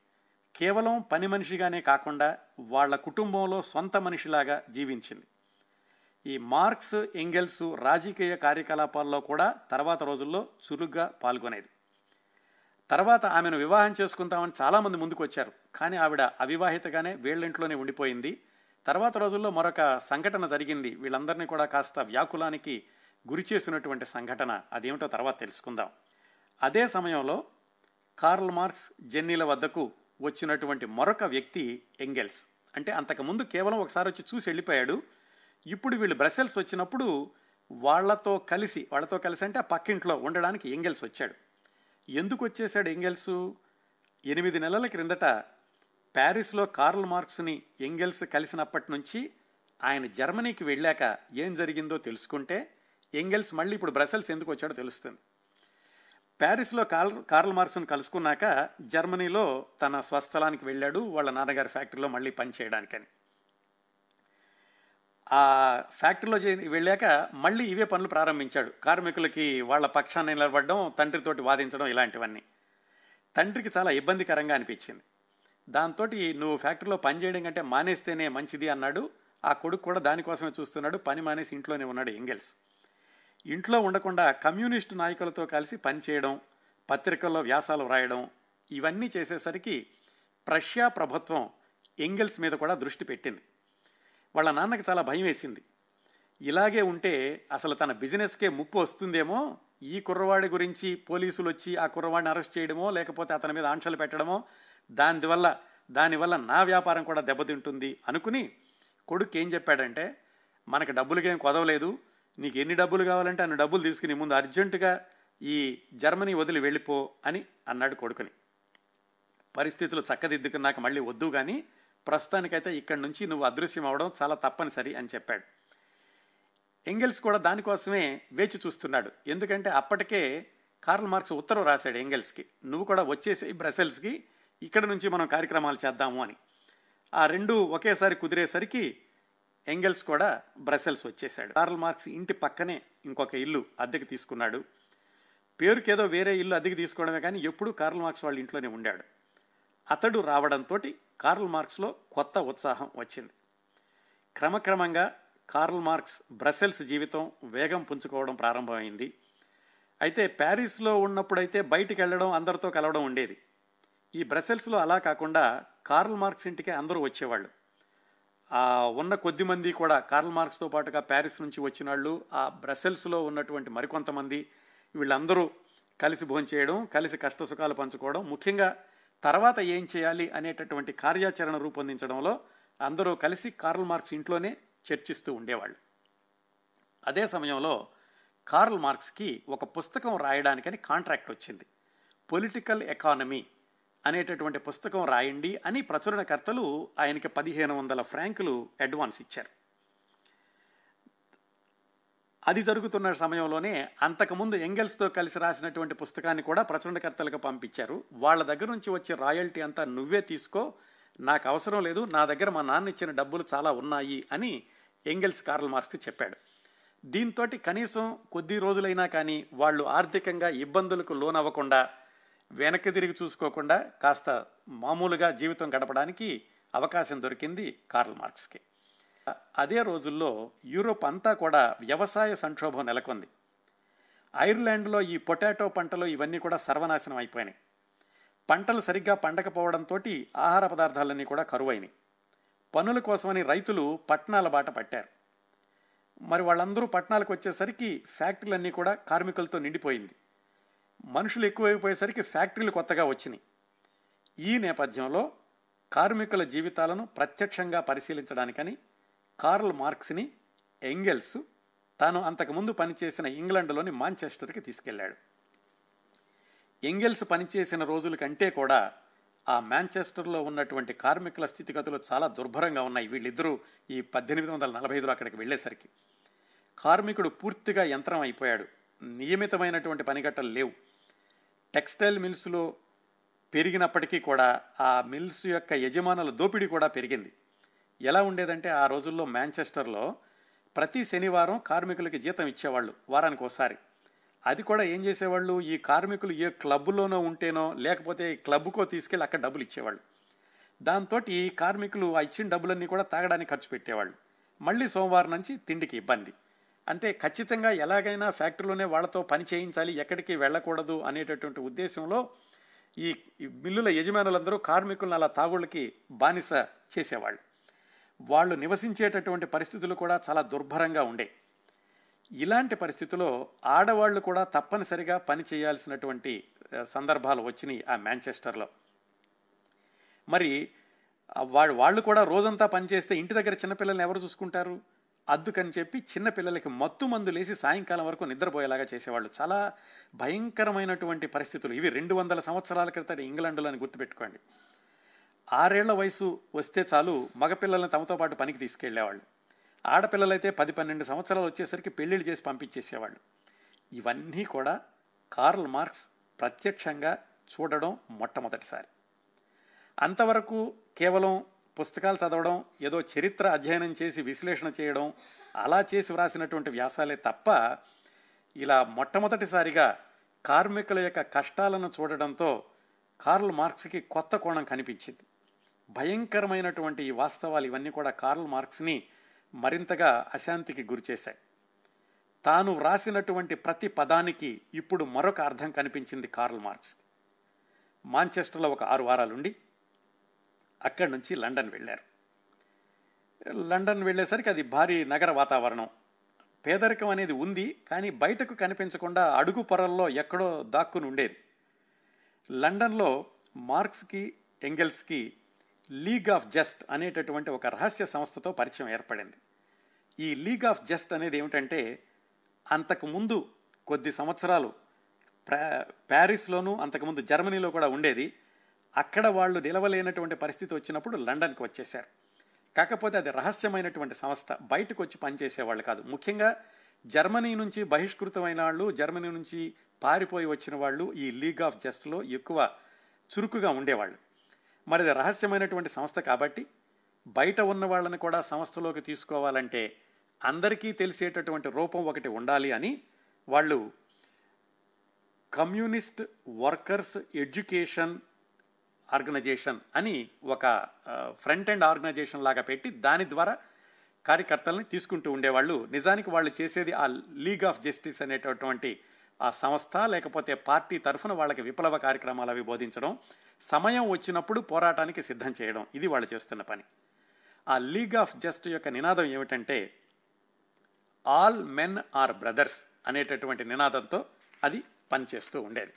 కేవలం పని మనిషిగానే కాకుండా వాళ్ళ కుటుంబంలో సొంత మనిషిలాగా జీవించింది. ఈ మార్క్స్ ఎంగెల్స్ రాజకీయ కార్యకలాపాల్లో కూడా తర్వాత రోజుల్లో చురుగ్గా పాల్గొనేది. తర్వాత ఆమెను వివాహం చేసుకుంటామని చాలామంది ముందుకు వచ్చారు కానీ ఆవిడ అవివాహితగానే వీళ్ళింట్లోనే ఉండిపోయింది. తర్వాత రోజుల్లో మరొక సంఘటన జరిగింది. వీళ్ళందరినీ కూడా కాస్త వ్యాకులానికి గురి చేసినటువంటి సంఘటన. అదేమిటో తర్వాత తెలుసుకుందాం. అదే సమయంలో కార్ల్ మార్క్స్ జెన్నీల వద్దకు వచ్చినటువంటి మరొక వ్యక్తి ఎంగెల్స్. అంటే అంతకుముందు కేవలం ఒకసారి వచ్చి చూసి వెళ్ళిపోయాడు. ఇప్పుడు వీళ్ళు బ్రసెల్స్ వచ్చినప్పుడు వాళ్ళతో కలిసి వాళ్ళతో కలిసి అంటే ఆ పక్కింట్లో ఉండడానికి ఎంగెల్స్ వచ్చాడు. ఎందుకు వచ్చేసాడు ఎంగెల్స్? ఎనిమిది నెలల క్రిందట ప్యారిస్లో కార్ల్ మార్క్స్ని ఎంగెల్స్ కలిసినప్పటి నుంచి ఆయన జర్మనీకి వెళ్ళాక ఏం జరిగిందో తెలుసుకుంటే ఎంగెల్స్ మళ్ళీ ఇప్పుడు బ్రసెల్స్ ఎందుకు వచ్చాడో తెలుస్తుంది. ప్యారిస్లో కార్ కార్ల్ మార్క్స్ను కలుసుకున్నాక జర్మనీలో తన స్వస్థలానికి వెళ్ళాడు వాళ్ళ నాన్నగారి ఫ్యాక్టరీలో మళ్ళీ పనిచేయడానికని. ఆ ఫ్యాక్టరీలో వెళ్ళాక మళ్ళీ ఇవే పనులు ప్రారంభించాడు. కార్మికులకి వాళ్ళ పక్షాన్ని నిలబడడం తండ్రితోటి వాదించడం ఇలాంటివన్నీ. తండ్రికి చాలా ఇబ్బందికరంగా అనిపించింది. దాంతో నువ్వు ఫ్యాక్టరీలో పనిచేయడం కంటే మానేస్తేనే మంచిది అన్నాడు. ఆ కొడుకు కూడా దానికోసమే చూస్తున్నాడు. పని మానేసి ఇంట్లోనే ఉన్నాడు ఎంగెల్స్ ఇంట్లో ఉండకుండా కమ్యూనిస్టు నాయకులతో కలిసి పనిచేయడం పత్రికల్లో వ్యాసాలు వ్రాయడం ఇవన్నీ చేసేసరికి ప్రష్యా ప్రభుత్వం ఎంగెల్స్ మీద కూడా దృష్టి పెట్టింది. వాళ్ళ నాన్నకి చాలా భయం వేసింది. ఇలాగే ఉంటే అసలు తన బిజినెస్కే ముప్పు వస్తుందేమో? ఈ కుర్రవాడి గురించి పోలీసులు వచ్చి ఆ కుర్రవాడిని అరెస్ట్ చేయడమో? లేకపోతే అతని మీద ఆంక్షలు పెట్టడమో? దానివల్ల దానివల్ల నా వ్యాపారం కూడా దెబ్బతింటుంది అనుకుని కొడుకు ఏం చెప్పాడంటే మనకు డబ్బులకేం కొదవలేదు. నీకు ఎన్ని డబ్బులు కావాలంటే అన్ని డబ్బులు తీసుకుని ముందు అర్జెంటుగా ఈ జర్మనీ వదిలి వెళ్ళిపో అని అన్నాడు కొడుకుని. పరిస్థితులు చక్కదిద్దుకున్నాక మళ్ళీ వద్దు కానీ ప్రస్తుతానికైతే ఇక్కడి నుంచి నువ్వు అదృశ్యం అవడం చాలా తప్పనిసరి అని చెప్పాడు. ఎంగెల్స్ కూడా దానికోసమే వేచి చూస్తున్నాడు. ఎందుకంటే అప్పటికే కార్ల్ మార్క్స్ ఉత్తరం రాశాడు ఎంగెల్స్కి. నువ్వు కూడా వచ్చేసి బ్రసెల్స్కి ఇక్కడ నుంచి మనం కార్యక్రమాలు చేద్దాము అని. ఆ రెండు ఒకేసారి కుదిరేసరికి ఎంగెల్స్ కూడా బ్రసెల్స్ వచ్చేసాడు కార్ల్ మార్క్స్ ఇంటి పక్కనే ఇంకొక ఇల్లు అద్దెకి తీసుకున్నాడు. పేరుకేదో వేరే ఇల్లు అద్దెకి తీసుకోవడమే కానీ ఎప్పుడూ కార్ల్ మార్క్స్ వాళ్ళ ఇంట్లోనే ఉండాడు. అతడు రావడంతో కార్ల్ మార్క్స్లో కొత్త ఉత్సాహం వచ్చింది. క్రమక్రమంగా కార్ల్ మార్క్స్ బ్రసెల్స్ జీవితం వేగం పుంజుకోవడం ప్రారంభమైంది. అయితే ప్యారిస్లో ఉన్నప్పుడైతే బయటికి వెళ్ళడం అందరితో కలవడం ఉండేది. ఈ బ్రసెల్స్లో అలా కాకుండా కార్ల్ మార్క్స్ ఇంటికి అందరూ వచ్చేవాళ్ళు. ఉన్న కొద్ది మంది కూడా కార్ల్ మార్క్స్తో పాటుగా ప్యారిస్ నుంచి వచ్చిన వాళ్ళు ఆ బ్రసెల్స్లో ఉన్నటువంటి మరికొంతమంది వీళ్ళందరూ కలిసి భోంచేయడం కలిసి కష్టసుఖాలు పంచుకోవడం ముఖ్యంగా తర్వాత ఏం చేయాలి అనేటటువంటి కార్యాచరణ రూపొందించడంలో అందరూ కలిసి కార్ల్ మార్క్స్ ఇంట్లోనే చర్చిస్తూ ఉండేవాళ్ళు. అదే సమయంలో కార్ల్ మార్క్స్కి ఒక పుస్తకం రాయడానికని కాంట్రాక్ట్ వచ్చింది. పొలిటికల్ ఎకానమీ అనేటటువంటి పుస్తకం రాయండి అని ప్రచురణకర్తలు ఆయనకి పదిహేను వందల ఫ్రాంకులు అడ్వాన్స్ ఇచ్చారు. అది జరుగుతున్న సమయంలోనే అంతకుముందు ఎంగెల్స్తో కలిసి రాసినటువంటి పుస్తకాన్ని కూడా ప్రచురణకర్తలకు పంపించారు. వాళ్ళ దగ్గర నుంచి వచ్చే రాయల్టీ అంతా నువ్వే తీసుకో నాకు అవసరం లేదు నా దగ్గర మా నాన్న ఇచ్చిన డబ్బులు చాలా ఉన్నాయి అని ఎంగెల్స్ కార్ల్ మార్క్స్కి చెప్పాడు. దీంతో కనీసం కొద్ది రోజులైనా కానీ వాళ్ళు ఆర్థికంగా ఇబ్బందులకు లోనవ్వకుండా వెనక్కి తిరిగి చూసుకోకుండా కాస్త మామూలుగా జీవితం గడపడానికి అవకాశం దొరికింది కార్ల్ మార్క్స్కి అదే రోజుల్లో యూరోప్ అంతా కూడా వ్యవసాయ సంక్షోభం నెలకొంది. ఐర్లాండ్లో ఈ పొటాటో పంటలు ఇవన్నీ కూడా సర్వనాశనం అయిపోయినాయి. పంటలు సరిగ్గా పండకపోవడంతో ఆహార పదార్థాలన్నీ కూడా కరువైనాయి. పనుల కోసమని రైతులు పట్టణాల బాట పట్టారు. మరి వాళ్ళందరూ పట్టణాలకు వచ్చేసరికి ఫ్యాక్టరీలన్నీ కూడా కార్మికులతో నిండిపోయింది. మనుషులు ఎక్కువైపోయేసరికి ఫ్యాక్టరీలు కొత్తగా వచ్చినాయి. ఈ నేపథ్యంలో కార్మికుల జీవితాలను ప్రత్యక్షంగా పరిశీలించడానికని కార్ల్ మార్క్స్ని ఎంగెల్స్ తాను అంతకుముందు పనిచేసిన ఇంగ్లండ్లోని మాంచెస్టర్కి తీసుకెళ్ళాడు ఎంగెల్స్ పనిచేసిన రోజుల కంటే కూడా ఆ మాంచెస్టర్లో ఉన్నటువంటి కార్మికుల స్థితిగతులు చాలా దుర్భరంగా ఉన్నాయి. వీళ్ళిద్దరూ ఈ పద్దెనిమిది వందల నలభై ఐదులో అక్కడికి వెళ్ళేసరికి. కార్మికుడు పూర్తిగా యంత్రం అయిపోయాడు. నియమితమైనటువంటి పనిగట్టలు లేవు. టెక్స్టైల్ మిల్స్లో పెరిగినప్పటికీ కూడా ఆ మిల్స్ యొక్క యజమానుల దోపిడీ కూడా పెరిగింది. ఎలా ఉండేదంటే ఆ రోజుల్లో మాంచెస్టర్లో ప్రతి శనివారం కార్మికులకి జీతం ఇచ్చేవాళ్ళు వారానికి ఒకసారి. అది కూడా ఏం చేసేవాళ్ళు? ఈ కార్మికులు ఏ క్లబ్లోనో ఉంటేనో లేకపోతే క్లబ్కో తీసుకెళ్ళి అక్కడ డబ్బులు ఇచ్చేవాళ్ళు. దాంతో ఈ కార్మికులు ఆ ఇచ్చిన డబ్బులన్నీ కూడా తాగడానికి ఖర్చు పెట్టేవాళ్ళు. మళ్ళీ సోమవారం నుంచి తిండికి ఇబ్బంది. అంటే ఖచ్చితంగా ఎలాగైనా ఫ్యాక్టరీలోనే వాళ్ళతో పని చేయించాలి ఎక్కడికి వెళ్ళకూడదు అనేటటువంటి ఉద్దేశంలో ఈ మిల్లుల యజమానులందరూ కార్మికులను అలా తాగుళ్ళకి బానిస చేసేవాళ్ళు. వాళ్ళు నివసించేటటువంటి పరిస్థితులు కూడా చాలా దుర్భరంగా ఉండే. ఇలాంటి పరిస్థితుల్లో ఆడవాళ్ళు కూడా తప్పనిసరిగా పని చేయాల్సినటువంటి సందర్భాలు వచ్చినాయి ఆ మ్యాంచెస్టర్లో మరి వాళ్ళు వాళ్ళు కూడా రోజంతా పనిచేస్తే ఇంటి దగ్గర చిన్నపిల్లల్ని ఎవరు చూసుకుంటారు? అద్దుకని చెప్పి చిన్నపిల్లలకి మత్తు మందులేసి సాయంకాలం వరకు నిద్రపోయేలాగా చేసేవాళ్ళు. చాలా భయంకరమైనటువంటి పరిస్థితులు. ఇవి రెండు వందల సంవత్సరాల క్రితం ఇంగ్లాండ్లో అని గుర్తుపెట్టుకోండి. ఆరేళ్ళ వయసు వస్తే చాలు మగపిల్లల్ని తమతో పాటు పనికి తీసుకెళ్ళేవాళ్ళు. ఆడపిల్లలైతే పది పన్నెండు సంవత్సరాలు వచ్చేసరికి పెళ్ళిళ్ళు చేసి పంపించేసేవాళ్ళు. ఇవన్నీ కూడా కార్ల్ మార్క్స్ ప్రత్యక్షంగా చూడడం మొట్టమొదటిసారి. అంతవరకు కేవలం పుస్తకాలు చదవడం ఏదో చరిత్ర అధ్యయనం చేసి విశ్లేషణ చేయడం అలా చేసి వ్రాసినటువంటి వ్యాసాలే తప్ప ఇలా మొట్టమొదటిసారిగా కార్మికుల యొక్క కష్టాలను చూడడంతో కార్ల్ మార్క్స్కి కొత్త కోణం కనిపించింది. భయంకరమైనటువంటి ఈ వాస్తవాలు ఇవన్నీ కూడా కార్ల్ మార్క్స్ని మరింతగా అశాంతికి గురిచేశాయి తాను వ్రాసినటువంటి ప్రతి పదానికి ఇప్పుడు మరొక అర్థం కనిపించింది కార్ల్ మార్క్స్. మాంచెస్టర్లో ఒక ఆరు వారాలుండి అక్కడి నుంచి లండన్ వెళ్ళారు. లండన్ వెళ్ళేసరికి అది భారీ నగర వాతావరణం. పేదరికం అనేది ఉంది కానీ బయటకు కనిపించకుండా అడుగు పొరల్లో ఎక్కడో దాక్కుని ఉండేది. లండన్లో మార్క్స్కి ఎంగెల్స్కి లీగ్ ఆఫ్ జస్ట్ అనేటటువంటి ఒక రహస్య సంస్థతో పరిచయం ఏర్పడింది. ఈ లీగ్ ఆఫ్ జస్ట్ అనేది ఏమిటంటే అంతకుముందు కొద్ది సంవత్సరాలు ప్యారిస్లోను అంతకుముందు జర్మనీలో కూడా ఉండేది. అక్కడ వాళ్ళు నిలవలేనటువంటి పరిస్థితి వచ్చినప్పుడు లండన్కి వచ్చేశారు. కాకపోతే అది రహస్యమైనటువంటి సంస్థ. బయటకు వచ్చి పనిచేసేవాళ్ళు కాదు. ముఖ్యంగా జర్మనీ నుంచి బహిష్కృతమైన వాళ్ళు జర్మనీ నుంచి పారిపోయి వచ్చిన వాళ్ళు ఈ లీగ్ ఆఫ్ జస్ట్లో ఎక్కువ చురుకుగా ఉండేవాళ్ళు. మరిది రహస్యమైనటువంటి సంస్థ కాబట్టి బయట ఉన్న వాళ్ళని కూడా సంస్థలోకి తీసుకోవాలంటే అందరికీ తెలిసేటటువంటి రూపం ఒకటి ఉండాలి అని వాళ్ళు కమ్యూనిస్ట్ వర్కర్స్ ఎడ్యుకేషన్ ఆర్గనైజేషన్ అని ఒక ఫ్రంట్ ఎండ్ ఆర్గనైజేషన్ లాగా పెట్టి దాని ద్వారా కార్యకర్తల్ని తీసుకుంటూ ఉండేవాళ్ళు. నిజానికి వాళ్ళు చేసేది ఆ లీగ్ ఆఫ్ జస్టిస్ అనేటటువంటి ఆ సంస్థ లేకపోతే పార్టీ తరఫున వాళ్ళకి విప్లవ కార్యక్రమాలు అవి బోధించడం సమయం వచ్చినప్పుడు పోరాటానికి సిద్ధం చేయడం ఇది వాళ్ళు చేస్తున్న పని. ఆ లీగ్ ఆఫ్ జస్ట్ యొక్క నినాదం ఏమిటంటే ఆల్ మెన్ ఆర్ బ్రదర్స్ అనేటటువంటి నినాదంతో అది పనిచేస్తూ ఉండేది.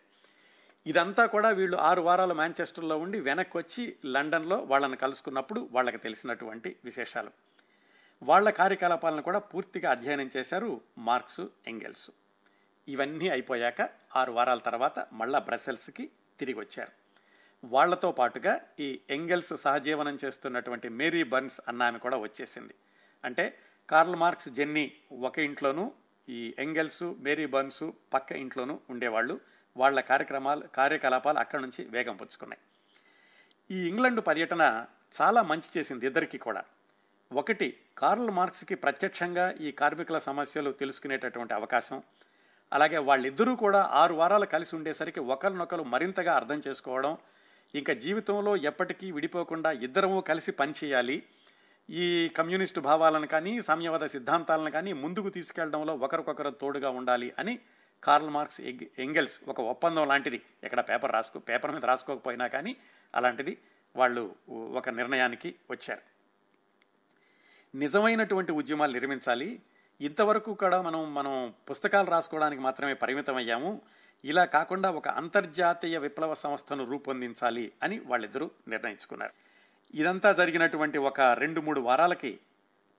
ఇదంతా కూడా వీళ్ళు ఆరు వారాలు మాంచెస్టర్లో ఉండి వెనక్కి వచ్చి లండన్లో వాళ్ళని కలుసుకున్నప్పుడు వాళ్ళకి తెలిసినటువంటి విశేషాలు. వాళ్ళ కార్యకలాపాలను కూడా పూర్తిగా అధ్యయనం చేశారు మార్క్స్ ఎంగెల్స్. ఇవన్నీ అయిపోయాక ఆరు వారాల తర్వాత మళ్ళా బ్రసెల్స్కి తిరిగి వచ్చారు వాళ్ళతో పాటుగా ఈ ఎంగెల్స్ సహజీవనం చేస్తున్నటువంటి మేరీ బర్న్స్ అన్న ఆమె కూడా వచ్చేసింది. అంటే కార్ల్ మార్క్స్ జెన్నీ ఒక ఇంట్లోనూ ఈ ఎంగెల్స్ మేరీ బర్న్స్ పక్క ఇంట్లోనూ ఉండేవాళ్ళు. వాళ్ళ కార్యక్రమాలు కార్యకలాపాలు అక్కడి నుంచి వేగం పుచ్చుకున్నాయి. ఈ ఇంగ్లండ్ పర్యటన చాలా మంచి చేసింది ఇద్దరికీ కూడా. ఒకటి కార్ల్ మార్క్స్కి ప్రత్యక్షంగా ఈ కార్మికుల సమస్యలు తెలుసుకునేటటువంటి అవకాశం. అలాగే వాళ్ళిద్దరూ కూడా ఆరు వారాలు కలిసి ఉండేసరికి ఒకరినొకరు మరింతగా అర్థం చేసుకోవడం ఇంకా జీవితంలో ఎప్పటికీ విడిపోకుండా ఇద్దరము కలిసి పనిచేయాలి ఈ కమ్యూనిస్టు భావాలను కానీ సామ్యవాద సిద్ధాంతాలను కానీ ముందుకు తీసుకెళ్ళడంలో ఒకరికొకరు తోడుగా ఉండాలి అని కార్ల్ మార్క్స్ ఎంగెల్స్ ఒక ఒప్పందం లాంటిది. ఎక్కడ పేపర్ రాసుకో పేపర్ మీద రాసుకోకపోయినా కానీ అలాంటిది వాళ్ళు ఒక నిర్ణయానికి వచ్చారు. నిజమైనటువంటి ఉద్యమాలు నిర్మించాలి. ఇంతవరకు కూడా మనం మనం పుస్తకాలు రాసుకోవడానికి మాత్రమే పరిమితం అయ్యాము ఇలా కాకుండా ఒక అంతర్జాతీయ విప్లవ సంస్థను రూపొందించాలి అని వాళ్ళిద్దరూ నిర్ణయించుకున్నారు. ఇదంతా జరిగినటువంటి ఒక రెండు మూడు వారాలకి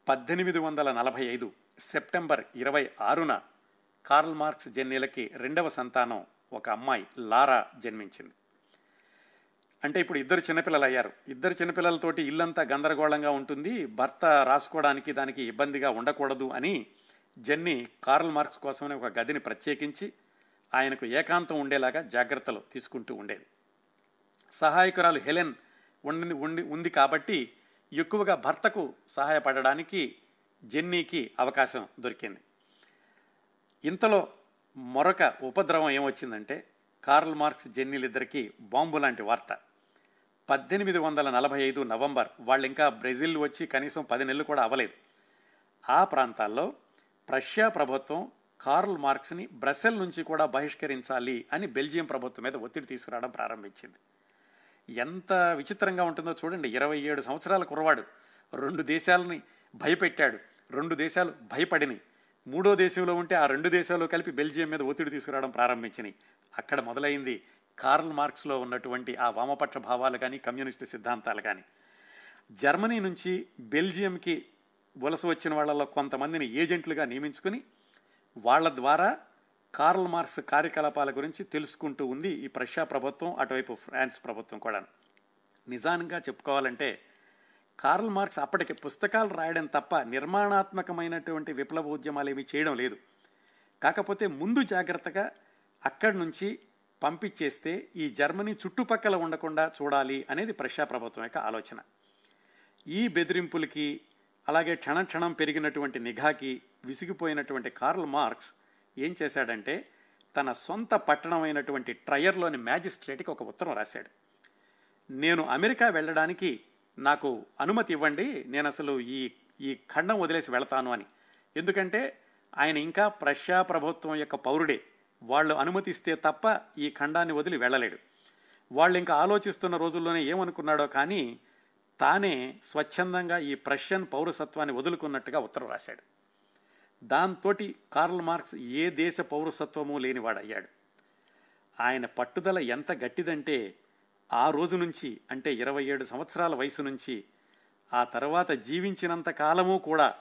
పద్దెనిమిది వందల నలభై ఐదు సెప్టెంబర్ ఇరవై ఆరున కార్ల్ మార్క్స్ జెన్నీలకి రెండవ సంతానం ఒక అమ్మాయి లారా జన్మించింది. అంటే ఇప్పుడు ఇద్దరు చిన్నపిల్లలు అయ్యారు ఇద్దరు చిన్నపిల్లలతోటి ఇల్లంతా గందరగోళంగా ఉంటుంది. భర్త రాసుకోవడానికి దానికి ఇబ్బందిగా ఉండకూడదు అని జెన్నీ కార్ల్ మార్క్స్ కోసమని ఒక గదిని ప్రత్యేకించి ఆయనకు ఏకాంతం ఉండేలాగా జాగ్రత్తలు తీసుకుంటూ ఉండేది. సహాయకురాలు హెలెన్ ఉండి ఉండి ఉంది కాబట్టి ఎక్కువగా భర్తకు సహాయపడడానికి జెన్నీకి అవకాశం దొరికింది. ఇంతలో మరొక ఉపద్రవం ఏమొచ్చిందంటే కార్ల్ మార్క్స్ జెన్నీలిద్దరికీ బాంబు లాంటి వార్త. పద్దెనిమిది వందల నలభై ఐదు నవంబర్ వాళ్ళు ఇంకా బ్రెజిల్ వచ్చి కనీసం పది నెలలు కూడా అవ్వలేదు. ఆ ప్రాంతాల్లో ప్రష్యా ప్రభుత్వం కార్ల్ మార్క్స్ని బ్రసెల్ నుంచి కూడా బహిష్కరించాలి అని బెల్జియం ప్రభుత్వం మీద ఒత్తిడి తీసుకురావడం ప్రారంభించింది. ఎంత విచిత్రంగా ఉంటుందో చూడండి. ఇరవై ఏడు సంవత్సరాల కురవాడు రెండు దేశాలని భయపెట్టాడు. రెండు దేశాలు భయపడినాయి మూడో దేశంలో ఉంటే ఆ రెండు దేశాలు కలిపి బెల్జియం మీద ఒత్తిడి తీసుకురావడం ప్రారంభించినాయి అక్కడ మొదలైంది కార్ల్ మార్క్స్లో ఉన్నటువంటి ఆ వామపక్ష భావాలు కానీ కమ్యూనిస్టు సిద్ధాంతాలు కానీ జర్మనీ నుంచి బెల్జియంకి వలస వచ్చిన వాళ్ళలో కొంతమందిని ఏజెంట్లుగా నియమించుకుని వాళ్ళ ద్వారా కార్ల్ మార్క్స్ కార్యకలాపాల గురించి తెలుసుకుంటూ ఉంది ఈ ప్రష్యా ప్రభుత్వం అటువైపు ఫ్రాన్స్ ప్రభుత్వం కూడా నిజానంగా చెప్పుకోవాలంటే కార్ల్ మార్క్స్ అప్పటికి పుస్తకాలు రాయడం తప్ప నిర్మాణాత్మకమైనటువంటి విప్లవ ఉద్యమాలు ఏమీ చేయడం లేదు. కాకపోతే ముందు జాగ్రత్తగా అక్కడి నుంచి పంపించేస్తే ఈ జర్మనీ చుట్టుపక్కల ఉండకుండా చూడాలి అనేది ప్రష్యా ప్రభుత్వం యొక్క ఆలోచన. ఈ బెదిరింపులకి అలాగే క్షణక్షణం పెరిగినటువంటి నిఘాకి విసిగిపోయినటువంటి కార్ల్ మార్క్స్ ఏం చేశాడంటే తన సొంత పట్టణమైనటువంటి ట్రయర్లోని మ్యాజిస్ట్రేట్కి ఒక ఉత్తరం రాశాడు. నేను అమెరికా వెళ్ళడానికి నాకు అనుమతి ఇవ్వండి నేను అసలు ఈ ఈ ఖండం వదిలేసి వెళతాను అని. ఎందుకంటే ఆయన ఇంకా ప్రష్యా ప్రభుత్వం యొక్క పౌరుడే. వాళ్ళు అనుమతిస్తే తప్ప ఈ ఖండాన్ని వదిలి వెళ్ళలేడు. వాళ్ళు ఇంకా ఆలోచిస్తున్న రోజుల్లోనే ఏమనుకున్నాడో కానీ తానే స్వచ్ఛందంగా ఈ ప్రష్యన్ పౌరసత్వాన్ని వదులుకున్నట్టుగా ఉత్తరం రాశాడు. దాంతో కార్ల్ మార్క్స్ ఏ దేశ పౌరసత్వము లేనివాడయ్యాడు. ఆయన పట్టుదల ఎంత గట్టిదంటే ఆ రోజు నుంచి అంటే ఇరవై ఏడు సంవత్సరాల వయసు నుంచి ఆ తర్వాత జీవించినంత కాలము కూడా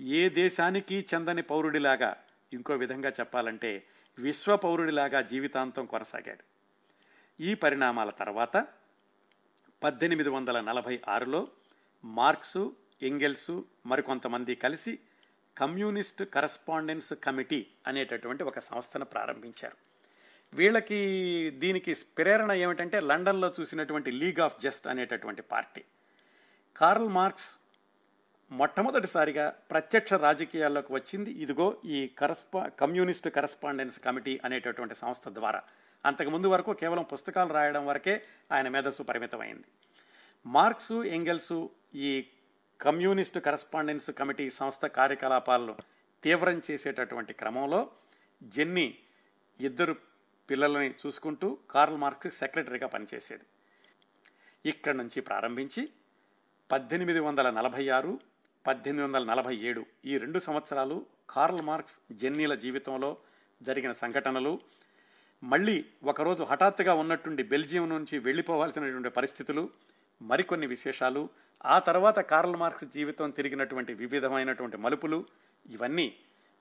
ఏ దేశానికి చెందని పౌరుడిలాగా ఇంకో విధంగా చెప్పాలంటే విశ్వపౌరుడిలాగా జీవితాంతం కొనసాగాడు. ఈ పరిణామాల తర్వాత పద్దెనిమిది వందల నలభై ఆరులో మార్క్సు ఎంగెల్సు మరికొంతమంది కలిసి కమ్యూనిస్ట్ కరస్పాండెన్స్ కమిటీ అనేటటువంటి ఒక సంస్థను ప్రారంభించారు. వీళ్ళకి దీనికి ప్రేరణ ఏమిటంటే లండన్లో చూసినటువంటి లీగ్ ఆఫ్ జస్ట్ అనేటటువంటి పార్టీ. కార్ల్ మార్క్స్ మొట్టమొదటిసారిగా ప్రత్యక్ష రాజకీయాల్లోకి వచ్చింది. ఇదిగో ఈ కరస్పా కమ్యూనిస్ట్ కరస్పాండెన్స్ కమిటీ అనేటటువంటి సంస్థ ద్వారా. అంతకుముందు వరకు కేవలం పుస్తకాలు రాయడం వరకే ఆయన మేధస్సు పరిమితమైంది. మార్క్సు ఎంగెల్సు ఈ కమ్యూనిస్ట్ కరస్పాండెన్స్ కమిటీ సంస్థ కార్యకలాపాలను తీవ్రం చేసేటటువంటి క్రమంలో జెన్నీ ఇద్దరు పిల్లలని చూసుకుంటూ కార్ల్ మార్క్స్ సెక్రటరీగా పనిచేసేది. ఇక్కడి నుంచి ప్రారంభించి పద్దెనిమిది వందల నలభై ఆరు పద్దెనిమిది వందల నలభై ఏడు ఈ రెండు సంవత్సరాలు కార్ల్ మార్క్స్ జెన్నీల జీవితంలో జరిగిన సంఘటనలు. మళ్ళీ ఒకరోజు హఠాత్తుగా ఉన్నట్టుండి బెల్జియం నుంచి వెళ్ళిపోవాల్సినటువంటి పరిస్థితులు మరికొన్ని విశేషాలు ఆ తర్వాత కార్ల్ మార్క్స్ జీవితం తిరిగినటువంటి వివిధమైనటువంటి మలుపులు ఇవన్నీ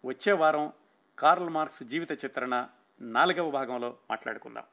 వచ్చే వారం కార్ల్ మార్క్స్ జీవిత చిత్రణ నాలుగవ భాగంలో మాట్లాడుకుందాం.